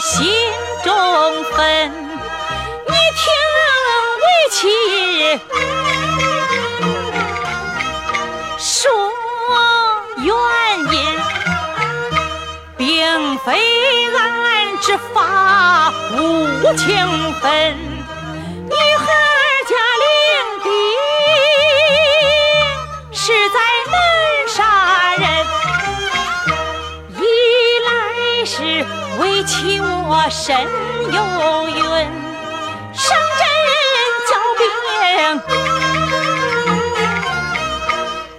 心中分你听为妻说原因并非俺只法无情分。我身有孕，上阵交兵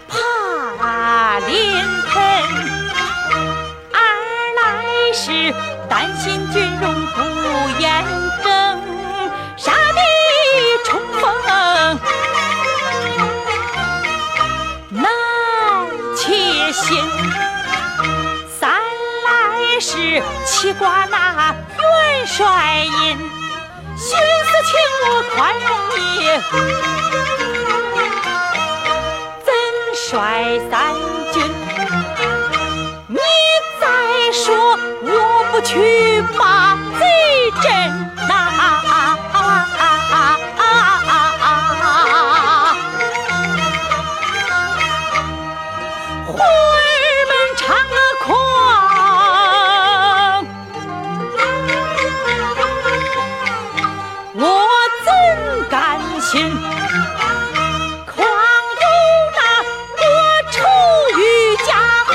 怕临盆，二来是担心军容不严整，杀敌冲锋难切心。三来是气挂那宽容你，怎率三军？你再说我不去把贼镇心？狂有那多仇与家恨，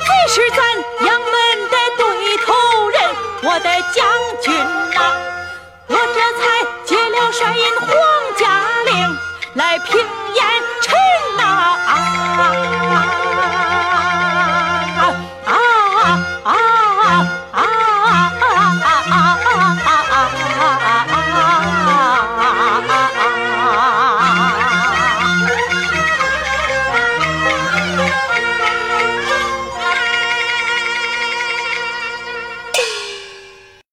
你是咱杨门的对头人，我的将军呐、我这才接了帅印黄家令，来平燕尘、